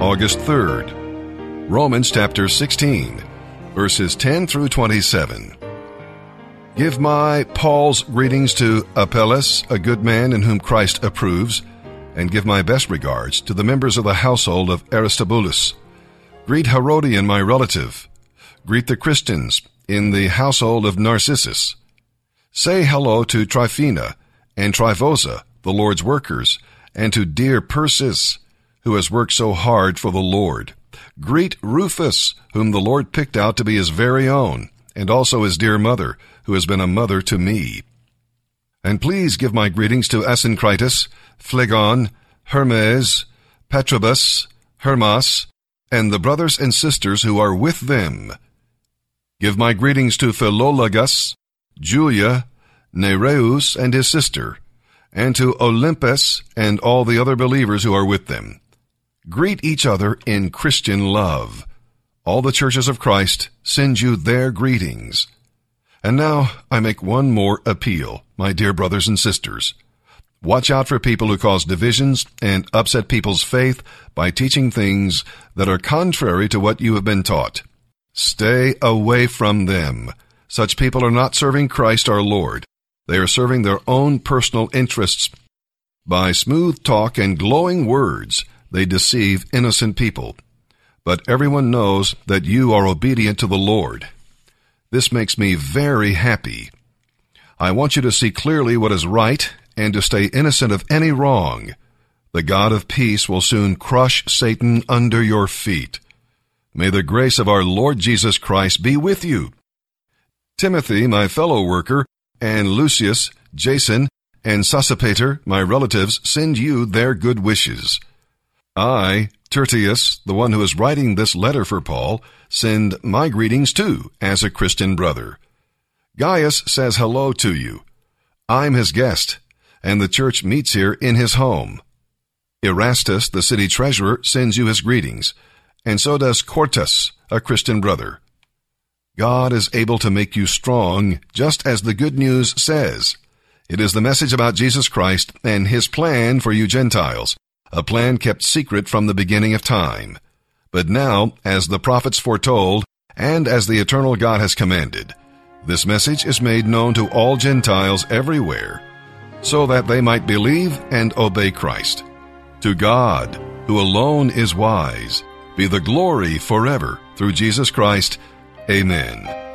August 3rd. Romans chapter 16, verses 10 through 27. Give my Paul's greetings to Apelles, a good man in whom Christ approves, and give my best regards to the members of the household of Aristobulus. Greet Herodion, my relative. Greet the Christians in the household of Narcissus. Say hello to Tryphena and Tryphosa, the Lord's workers, and to dear Persis, who has worked so hard for the Lord. Greet Rufus, whom the Lord picked out to be his very own, and also his dear mother, who has been a mother to me. And please give my greetings to Asyncritus, Phlegon, Hermes, Patrobas, Hermas, and the brothers and sisters who are with them. Give my greetings to Philologus, Julia, Nereus and his sister, and to Olympas and all the other believers who are with them. Greet each other in Christian love. All the churches of Christ send you their greetings. And now I make one more appeal, my dear brothers and sisters. Watch out for people who cause divisions and upset people's faith by teaching things that are contrary to what you have been taught. Stay away from them. Such people are not serving Christ our Lord. They are serving their own personal interests. By smooth talk and glowing words, they deceive innocent people. But everyone knows that you are obedient to the Lord. This makes me very happy. I want you to see clearly what is right and to stay innocent of any wrong. The God of peace will soon crush Satan under your feet. May the grace of our Lord Jesus Christ be with you. Timothy, my fellow worker, and Lucius, Jason, and Sosipater, my relatives, send you their good wishes. I, Tertius, the one who is writing this letter for Paul, send my greetings too, as a Christian brother. Gaius says hello to you. I'm his guest, and the church meets here in his home. Erastus, the city treasurer, sends you his greetings, and so does Quartus, a Christian brother. God is able to make you strong, just as the good news says. It is the message about Jesus Christ and his plan for you Gentiles a plan kept secret from the beginning of time. But now, as the prophets foretold, and as the eternal God has commanded, this message is made known to all Gentiles everywhere, so that they might believe and obey Christ. To God, who alone is wise, be the glory forever through Jesus Christ. Amen.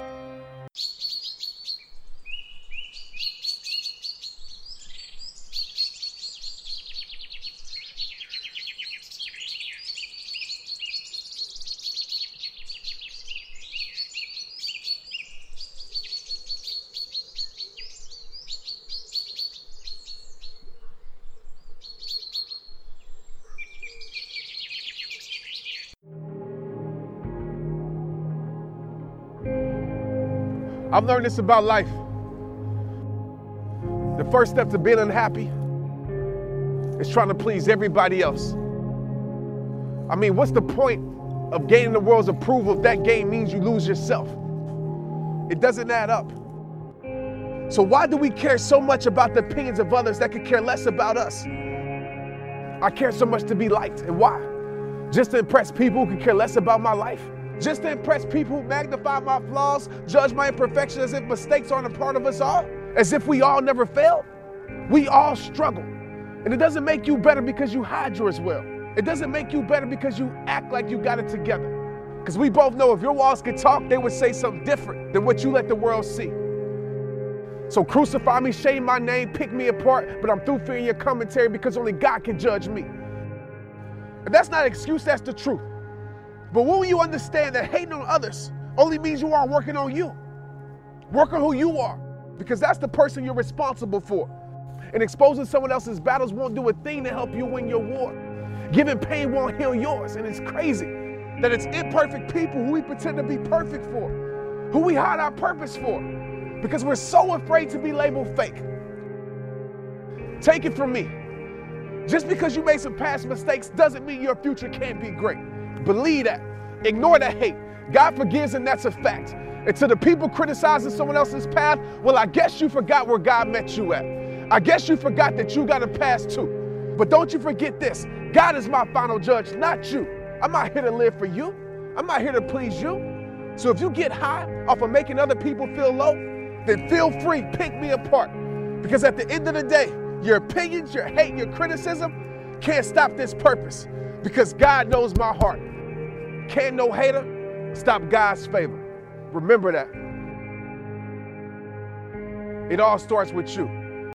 I've learned this about life. The first step to being unhappy is trying to please everybody else. I mean, what's the point of gaining the world's approval if that gain means you lose yourself? It doesn't add up. So, why do we care so much about the opinions of others that could care less about us? I care so much to be liked. And why? Just to impress people who could care less about my life? Just to impress people magnify my flaws, judge my imperfections as if mistakes aren't a part of us all, as if we all never fail. We all struggle. And it doesn't make you better because you hide yours well. It doesn't make you better because you act like you got it together. Because we both know if your walls could talk, they would say something different than what you let the world see. So crucify me, shame my name, pick me apart, but I'm through fearing your commentary because only God can judge me. And that's not an excuse, that's the truth. But when you understand that hating on others only means you aren't working on you, work on who you are, because that's the person you're responsible for. And exposing someone else's battles won't do a thing to help you win your war. Giving pain won't heal yours. And it's crazy that it's imperfect people who we pretend to be perfect for, who we hide our purpose for, because we're so afraid to be labeled fake. Take it from me. Just because you made some past mistakes doesn't mean your future can't be great. Believe that. Ignore that hate. God forgives, and that's a fact. And to the people criticizing someone else's path, well, I guess you forgot where God met you at. I guess you forgot that you got a past too. But don't you forget this God is my final judge, not you. I'm not here to live for you, I'm not here to please you. So if you get high off of making other people feel low, then feel free, pick me apart. Because at the end of the day, your opinions, your hate, your criticism can't stop this purpose. Because God knows my heart. Can't no hater stop God's favor. Remember that. It all starts with you.